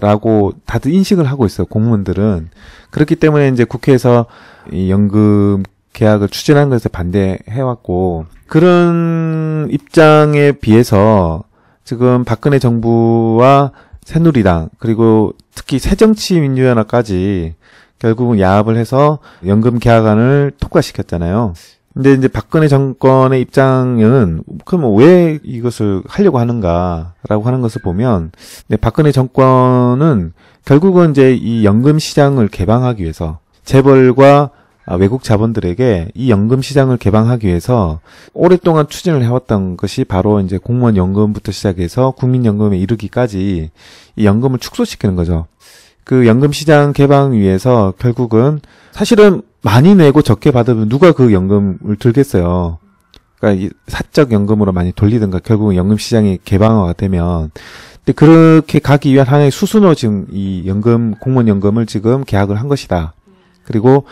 라고 다들 인식을 하고 있어요. 공무원들은 그렇기 때문에 이제 국회에서 이 연금 계약을 추진하는 것에 반대해왔고 그런 입장에 비해서 지금 박근혜 정부와 새누리당 그리고 특히 새정치민주연합까지 결국은 야합을 해서 연금 계약안을 통과시켰잖아요. 근데 이제 박근혜 정권의 입장은 그럼 왜 이것을 하려고 하는가라고 하는 것을 보면 네, 박근혜 정권은 결국은 이제 이 연금 시장을 개방하기 위해서 재벌과 아, 외국 자본들에게 이 연금 시장을 개방하기 위해서 오랫동안 추진을 해왔던 것이 바로 이제 공무원 연금부터 시작해서 국민연금에 이르기까지 이 연금을 축소시키는 거죠. 그 연금 시장 개방 위해서 결국은 사실은 많이 내고 적게 받으면 누가 그 연금을 들겠어요. 그러니까 이 사적 연금으로 많이 돌리든가 결국은 연금 시장이 개방화가 되면 근데 그렇게 가기 위한 하나의 수순으로 지금 이 연금 공무원 연금을 지금 계약을 한 것이다. 그리고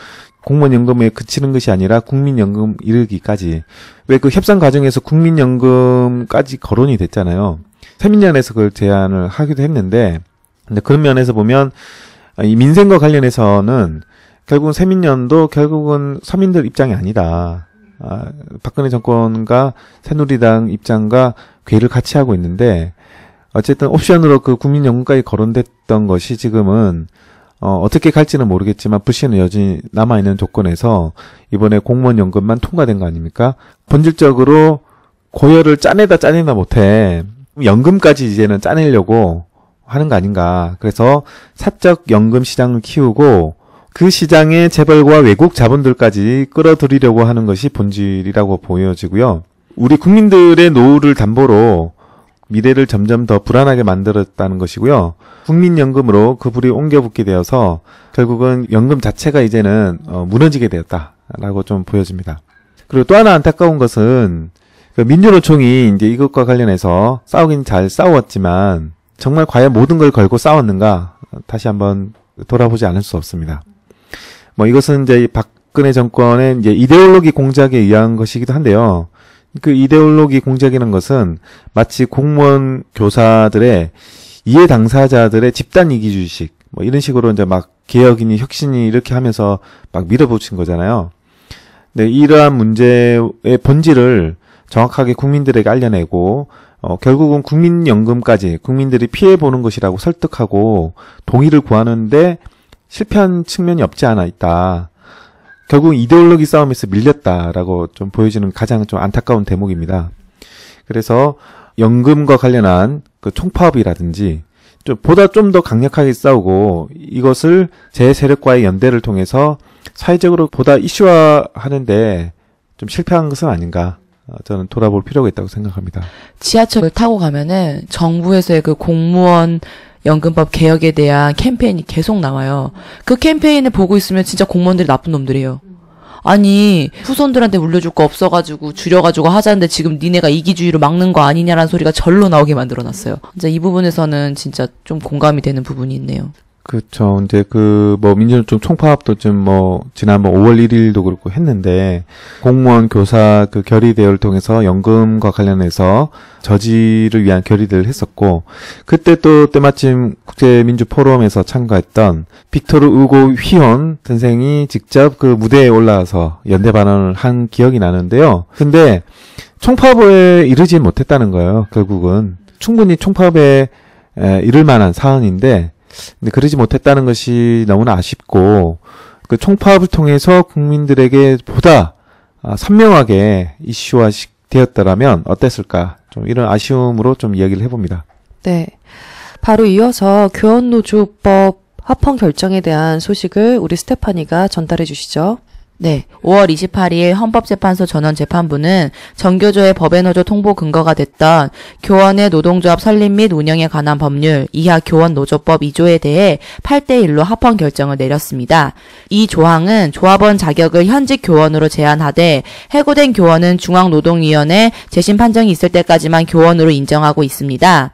공무원 연금에 그치는 것이 아니라 국민연금 이르기까지 왜 그 협상 과정에서 국민연금까지 거론이 됐잖아요. 세민련에서 그걸 제안을 하기도 했는데 근데 그런 면에서 보면 이 민생과 관련해서는 결국은 세민련도 결국은 서민들 입장이 아니다. 아, 박근혜 정권과 새누리당 입장과 괴를 같이 하고 있는데 어쨌든 옵션으로 그 국민연금까지 거론됐던 것이 지금은 어, 어떻게 갈지는 모르겠지만 불씨는 여전히 남아있는 조건에서 이번에 공무원 연금만 통과된 거 아닙니까? 본질적으로 고열을 짜내다 짜내다 못해 연금까지 이제는 짜내려고 하는 거 아닌가. 그래서 사적 연금 시장을 키우고 그 시장에 재벌과 외국 자본들까지 끌어들이려고 하는 것이 본질이라고 보여지고요. 우리 국민들의 노후를 담보로 미래를 점점 더 불안하게 만들었다는 것이고요. 국민연금으로 그 불이 옮겨붙게 되어서 결국은 연금 자체가 이제는 어, 무너지게 되었다라고 좀 보여집니다. 그리고 또 하나 안타까운 것은 그 민주노총이 이제 이것과 관련해서 싸우긴 잘 싸웠지만 정말 과연 모든 걸 걸고 싸웠는가 다시 한번 돌아보지 않을 수 없습니다. 뭐 이것은 이제 박근혜 정권의 이제 이데올로기 공작에 의한 것이기도 한데요. 그 이데올로기 공작이라는 것은 마치 공무원 교사들의 이해 당사자들의 집단 이기주의식 뭐 이런 식으로 이제 막 개혁이니 혁신이 이렇게 하면서 막 밀어붙인 거잖아요. 네, 이러한 문제의 본질을 정확하게 국민들에게 알려내고 어, 결국은 국민연금까지 국민들이 피해 보는 것이라고 설득하고 동의를 구하는데 실패한 측면이 없지 않아 있다. 결국 이데올로기 싸움에서 밀렸다라고 좀 보여지는 가장 좀 안타까운 대목입니다. 그래서 연금과 관련한 그 총파업이라든지 좀 보다 좀 더 강력하게 싸우고 이것을 제 세력과의 연대를 통해서 사회적으로 보다 이슈화 하는데 좀 실패한 것은 아닌가 어, 저는 돌아볼 필요가 있다고 생각합니다. 지하철을 타고 가면은 정부에서의 그 공무원 연금법 개혁에 대한 캠페인이 계속 나와요. 그 캠페인을 보고 있으면 진짜 공무원들이 나쁜 놈들이에요. 아니 후손들한테 물려줄 거 없어가지고 줄여가지고 하자는데 지금 니네가 이기주의로 막는 거 아니냐라는 소리가 절로 나오게 만들어놨어요. 진짜 이 부분에서는 진짜 좀 공감이 되는 부분이 있네요. 그렇죠. 이제 그뭐 민주노총 총파업도 좀 뭐 지난번 5월 1일도 그렇고 했는데 공무원 교사 그 결의 대회를 통해서 연금과 관련해서 저지를 위한 결의들을 했었고 그때 또 때마침 국제민주 포럼에서 참가했던 빅토르 우고 휘원 선생이 직접 그 무대에 올라와서 연대 발언을 한 기억이 나는데요. 근데 총파업에 이르지 못했다는 거예요. 결국은 충분히 총파업에 에, 이를 만한 사안인데 근데 그러지 못했다는 것이 너무나 아쉽고 그 총파업을 통해서 국민들에게 보다 아, 선명하게 이슈화 되었더라면 어땠을까 좀 이런 아쉬움으로 좀 이야기를 해봅니다. 네. 바로 이어서 교원노조법 합헌 결정에 대한 소식을 우리 스테파니가 전달해 주시죠. 네. 5월 28일 헌법재판소 전원재판부는 정교조의 법외노조 통보 근거가 됐던 교원의 노동조합 설립 및 운영에 관한 법률 이하 교원노조법 2조에 대해 8대1로 합헌 결정을 내렸습니다. 이 조항은 조합원 자격을 현직 교원으로 제한하되 해고된 교원은 중앙노동위원회 재심 판정이 있을 때까지만 교원으로 인정하고 있습니다.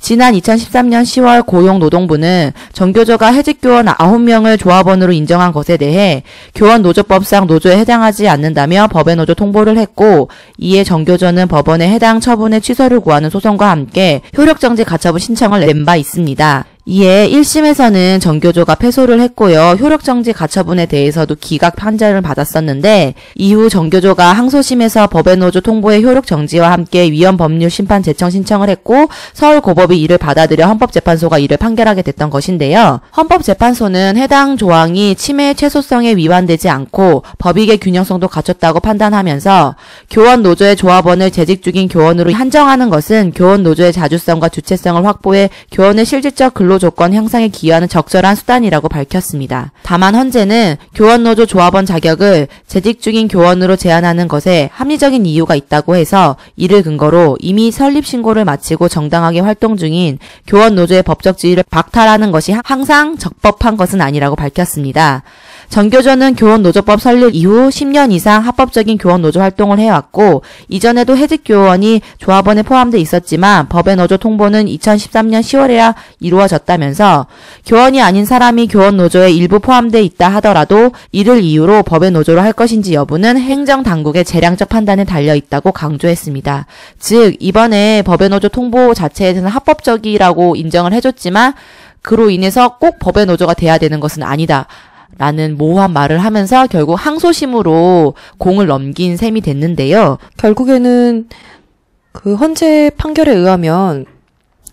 지난 2013년 10월 고용노동부는 정교조가 해직교원 9명을 조합원으로 인정한 것에 대해 교원 노조법상 노조에 해당하지 않는다며 법에 노조 통보를 했고 이에 정교조는 법원에 해당 처분의 취소를 구하는 소송과 함께 효력정지 가처분 신청을 낸 바 있습니다. 이에 1심에서는 정교조가 패소를 했고요. 효력정지 가처분에 대해서도 기각 판결을 받았었는데 이후 정교조가 항소심에서 법외노조 통보의 효력정지와 함께 위헌 법률 심판 제청 신청을 했고 서울고법이 이를 받아들여 헌법재판소가 이를 판결하게 됐던 것인데요. 헌법재판소는 해당 조항이 침해의 최소성에 위반되지 않고 법익의 균형성도 갖췄다고 판단하면서 교원 노조의 조합원을 재직 중인 교원으로 한정하는 것은 교원 노조의 자주성과 주체성을 확보해 교원의 실질적 근로 조건 향상에 기여하는 적절한 수단이라고 밝혔습니다. 다만 현재는 교원노조 조합원 자격을 재직 중인 교원으로 제한하는 것에 합리적인 이유가 있다고 해서 이를 근거로 이미 설립 신고를 마치고 정당하게 활동 중인 교원노조의 법적 지위를 박탈하는 것이 항상 적법한 것은 아니라고 밝혔습니다. 정교조는 교원노조법 설립 이후 10년 이상 합법적인 교원노조 활동을 해왔고 이전에도 해직교원이 조합원에 포함돼 있었지만 법의 노조 통보는 2013년 10월에야 이루어졌다 면서 교원이 아닌 사람이 교원 노조에 일부 포함돼 있다 하더라도 이를 이유로 법의 노조로 할 것인지 여부는 행정 당국의 재량적 판단에 달려 있다고 강조했습니다. 즉 이번에 법의 노조 통보 자체에 대해서는 합법적이라고 인정을 해줬지만 그로 인해서 꼭 법의 노조가 돼야 되는 것은 아니다. 라는 모호한 말을 하면서 결국 항소심으로 공을 넘긴 셈이 됐는데요. 결국에는 그 헌재 판결에 의하면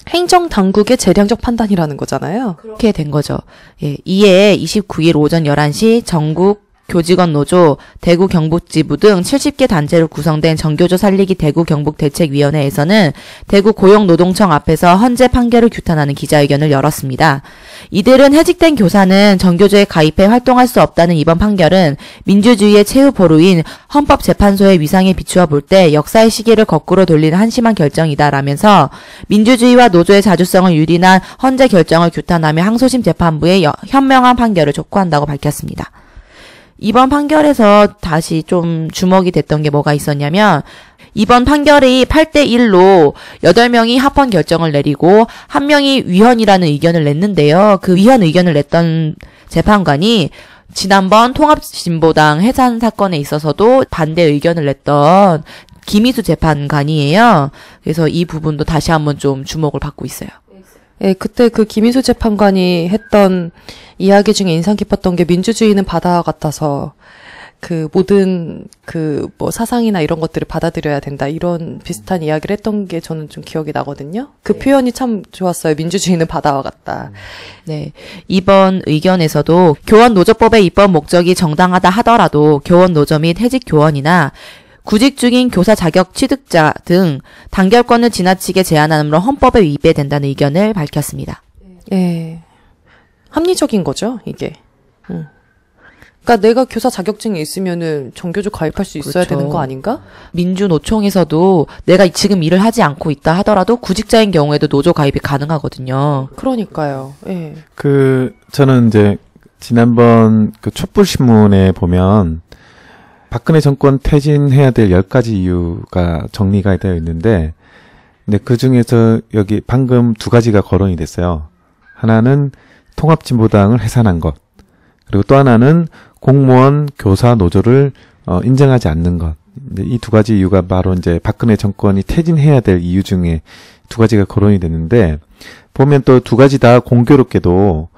행정 당국의 재량적 판단이라는 거잖아요. 그렇게 된 거죠. 예, 이에 29일 오전 11시 전국 교직원 노조, 대구 경북 지부 등 70개 단체로 구성된 정교조 살리기 대구 경북 대책위원회에서는 대구 고용노동청 앞에서 헌재 판결을 규탄하는 기자회견을 열었습니다. 이들은 해직된 교사는 정교조에 가입해 활동할 수 없다는 이번 판결은 민주주의의 최후 보루인 헌법재판소의 위상에 비추어 볼 때 역사의 시계를 거꾸로 돌리는 한심한 결정이다라면서 민주주의와 노조의 자주성을 유린한 헌재 결정을 규탄하며 항소심 재판부의 현명한 판결을 촉구한다고 밝혔습니다. 이번 판결에서 다시 좀 주목이 됐던 게 뭐가 있었냐면 이번 판결이 8대 1로 8명이 합헌 결정을 내리고 한 명이 위헌이라는 의견을 냈는데요. 그 위헌 의견을 냈던 재판관이 지난번 통합진보당 해산 사건에 있어서도 반대 의견을 냈던 김희수 재판관이에요. 그래서 이 부분도 다시 한번 좀 주목을 받고 있어요. 예, 그때 그 김희수 재판관이 했던 이야기 중에 인상 깊었던 게 민주주의는 바다와 같아서 그 모든 그 뭐 사상이나 이런 것들을 받아들여야 된다 이런 비슷한 이야기를 했던 게 저는 좀 기억이 나거든요. 그 네. 표현이 참 좋았어요. 민주주의는 바다와 같다. 네. 이번 의견에서도 교원 노조법의 입법 목적이 정당하다 하더라도 교원 노조 및 해직 교원이나 구직 중인 교사 자격 취득자 등 단결권을 지나치게 제한함으로 헌법에 위배된다는 의견을 밝혔습니다. 예. 합리적인 거죠, 이게. 응. 그러니까 내가 교사 자격증이 있으면은 정교조 가입할 수 있어야 그렇죠. 되는 거 아닌가? 민주노총에서도 내가 지금 일을 하지 않고 있다 하더라도 구직자인 경우에도 노조 가입이 가능하거든요. 그러니까요. 예. 그 저는 이제 지난번 그 촛불 신문에 보면 박근혜 정권 퇴진해야 될 10가지 이유가 정리가 되어 있는데 근데 그 중에서 여기 방금 두 가지가 거론이 됐어요. 하나는 통합진보당을 해산한 것. 그리고 또 하나는 공무원 교사 노조를 어, 인정하지 않는 것. 이 두 가지 이유가 바로 이제 박근혜 정권이 퇴진해야 될 이유 중에 두 가지가 거론이 됐는데 보면 또 두 가지 다 공교롭게도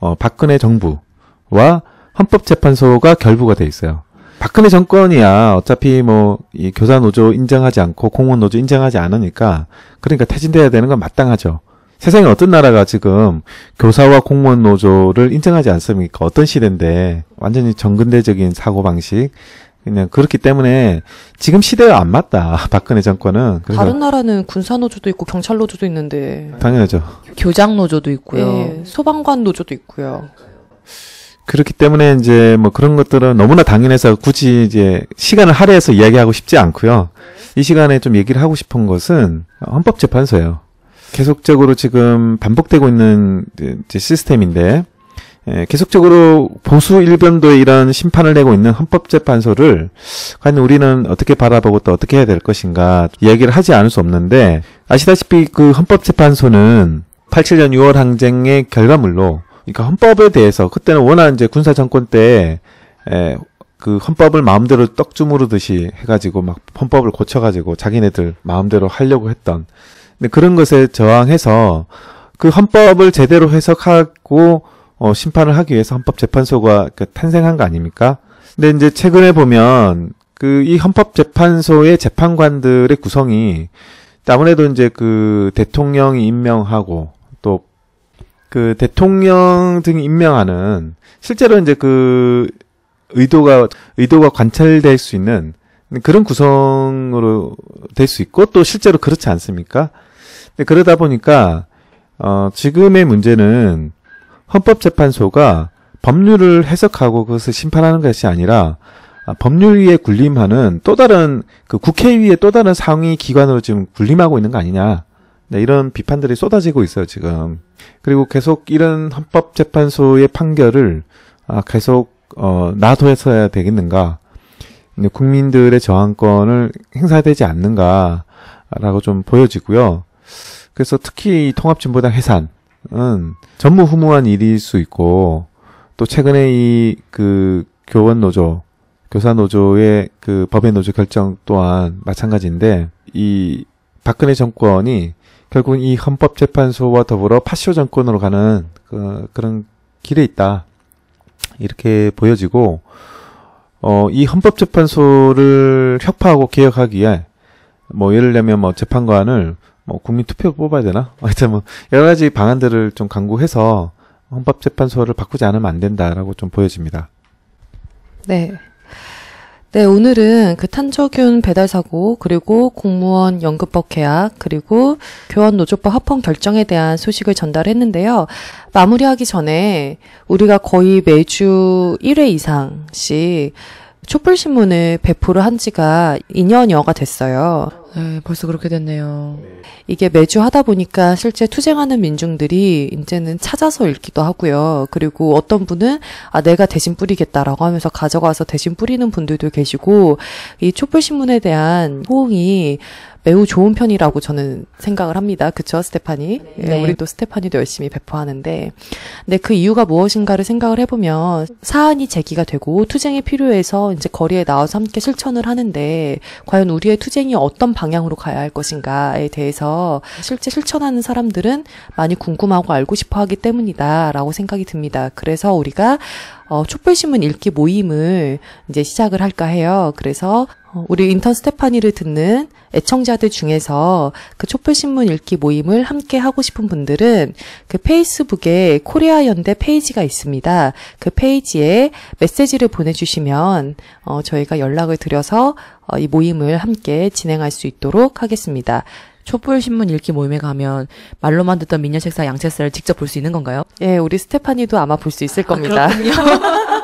어, 박근혜 정부와 헌법재판소가 결부가 돼 있어요. 박근혜 정권이야 어차피 뭐 이 교사 노조 인정하지 않고 공무원 노조 인정하지 않으니까 그러니까 퇴진돼야 되는 건 마땅하죠. 세상에 어떤 나라가 지금 교사와 공무원 노조를 인정하지 않습니까? 어떤 시대인데 완전히 정근대적인 사고 방식 그냥 그렇기 때문에 지금 시대가 안 맞다. 박근혜 정권은 그래서 다른 나라는 군사 노조도 있고 경찰 노조도 있는데 당연하죠. 교장 노조도 있고요. 예, 소방관 노조도 있고요. 그렇기 때문에 이제 뭐 그런 것들은 너무나 당연해서 굳이 이제 시간을 할애해서 이야기하고 싶지 않고요. 이 시간에 좀 얘기를 하고 싶은 것은 헌법재판소예요. 계속적으로 지금 반복되고 있는 시스템인데 예, 계속적으로 보수 일변도의 이런 심판을 내고 있는 헌법재판소를 과연 우리는 어떻게 바라보고 또 어떻게 해야 될 것인가 이야기를 하지 않을 수 없는데 아시다시피 그 헌법재판소는 87년 6월 항쟁의 결과물로 그러니까 헌법에 대해서 그때는 워낙 이제 군사 정권 때 에, 그 헌법을 마음대로 떡 주무르듯이 해가지고 막 헌법을 고쳐가지고 자기네들 마음대로 하려고 했던 근데 그런 것에 저항해서 그 헌법을 제대로 해석하고 어, 심판을 하기 위해서 헌법재판소가 그 탄생한 거 아닙니까? 근데 이제 최근에 보면 그 이 헌법재판소의 재판관들의 구성이 아무래도 이제 그 대통령이 임명하고 또 그 대통령 등이 임명하는 실제로 이제 그 의도가 의도가 관찰될 수 있는 그런 구성으로 될 수 있고 또 실제로 그렇지 않습니까? 근데 그러다 보니까 어 지금의 문제는 헌법재판소가 법률을 해석하고 그것을 심판하는 것이 아니라 아, 법률 위에 군림하는 또 다른 그 국회 위에 또 다른 상위 기관으로 지금 군림하고 있는 거 아니냐. 네, 이런 비판들이 쏟아지고 있어요, 지금. 그리고 계속 이런 헌법재판소의 판결을 아, 계속 어, 놔둬서야 되겠는가. 국민들의 저항권을 행사되지 않는가라고 좀 보여지고요. 그래서 특히 이 통합진보당 해산은 전무후무한 일일 수 있고 또 최근에 이 그 교원 노조 교사 노조의 그 법의 노조 결정 또한 마찬가지인데 이 박근혜 정권이 결국 이 헌법재판소와 더불어 파쇼 정권으로 가는 그, 그런 길에 있다 이렇게 보여지고 어, 이 헌법재판소를 혁파하고 개혁하기 위해 뭐 예를 들면 뭐 재판관을 뭐 국민 투표 뽑아야 되나? 하여튼 뭐 여러 가지 방안들을 좀 강구해서 헌법재판소를 바꾸지 않으면 안 된다라고 좀 보여집니다. 네. 네, 오늘은 그 탄저균 배달 사고, 그리고 공무원 연금법 계약, 그리고 교원 노조법 합헌 결정에 대한 소식을 전달했는데요. 마무리하기 전에 우리가 거의 매주 1회 이상씩 촛불신문을 배포를 한 지가 2년여가 됐어요. 네, 벌써 그렇게 됐네요. 이게 매주 하다 보니까 실제 투쟁하는 민중들이 이제는 찾아서 읽기도 하고요. 그리고 어떤 분은 아 내가 대신 뿌리겠다라고 하면서 가져가서 대신 뿌리는 분들도 계시고 이 촛불 신문에 대한 호응이 매우 좋은 편이라고 저는 생각을 합니다. 그쵸, 스테파니? 네. 네. 우리도 스테파니도 열심히 배포하는데. 근데 그 이유가 무엇인가를 생각을 해보면 사안이 제기가 되고 투쟁이 필요해서 이제 거리에 나와서 함께 실천을 하는데 과연 우리의 투쟁이 어떤 방향으로 가야 할 것인가에 대해서 실제 실천하는 사람들은 많이 궁금하고 알고 싶어 하기 때문이다 라고 생각이 듭니다. 그래서 우리가 어, 촛불신문 읽기 모임을 이제 시작을 할까 해요. 그래서 어, 우리 인턴 스테파니를 듣는 애청자들 중에서 그 촛불신문 읽기 모임을 함께 하고 싶은 분들은 그 페이스북에 코리아 연대 페이지가 있습니다. 그 페이지에 메시지를 보내주시면 어, 저희가 연락을 드려서 어, 이 모임을 함께 진행할 수 있도록 하겠습니다. 촛불 신문 읽기 모임에 가면 말로만 듣던 미녀 책사 양책사를 직접 볼 수 있는 건가요? 예, 우리 스테파니도 아마 볼 수 있을 겁니다.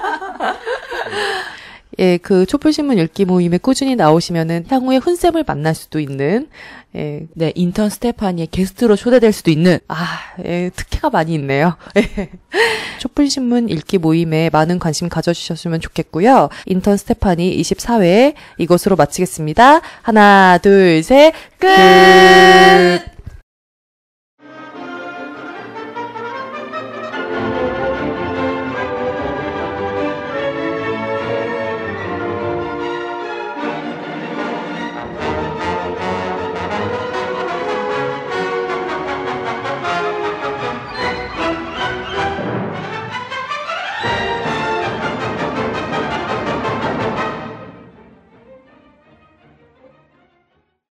예, 그 촛불신문 읽기 모임에 꾸준히 나오시면은 향후에 훈쌤을 만날 수도 있는, 예, 네, 인턴 스테파니의 게스트로 초대될 수도 있는 아, 예, 특혜가 많이 있네요. 예. 촛불신문 읽기 모임에 많은 관심 가져주셨으면 좋겠고요. 인턴 스테파니 24회 이것으로 마치겠습니다. 하나, 둘, 셋, 끝!